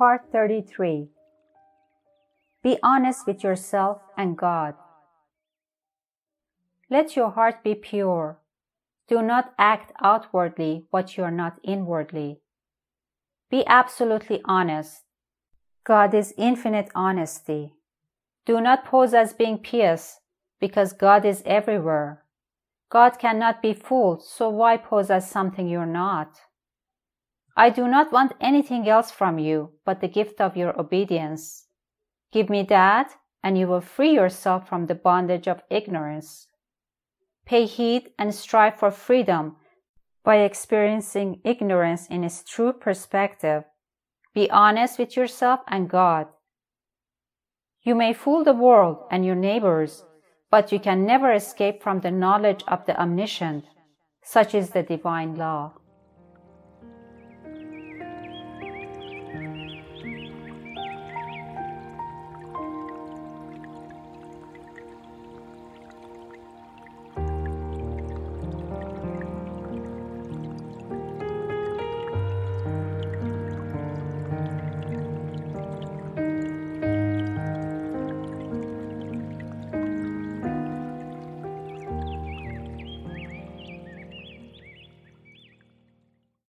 Part 33 Be honest with yourself and God. Let your heart be pure. Do not act outwardly what you are not inwardly. Be absolutely honest. God is infinite honesty. Do not pose as being pious because God is everywhere. God cannot be fooled, so why pose as something you're not? I do not want anything else from you but the gift of your obedience. Give me that, and you will free yourself from the bondage of ignorance. Pay heed and strive for freedom by experiencing ignorance in its true perspective. Be honest with yourself and God. You may fool the world and your neighbors, but you can never escape from the knowledge of the omniscient. Such is the divine law.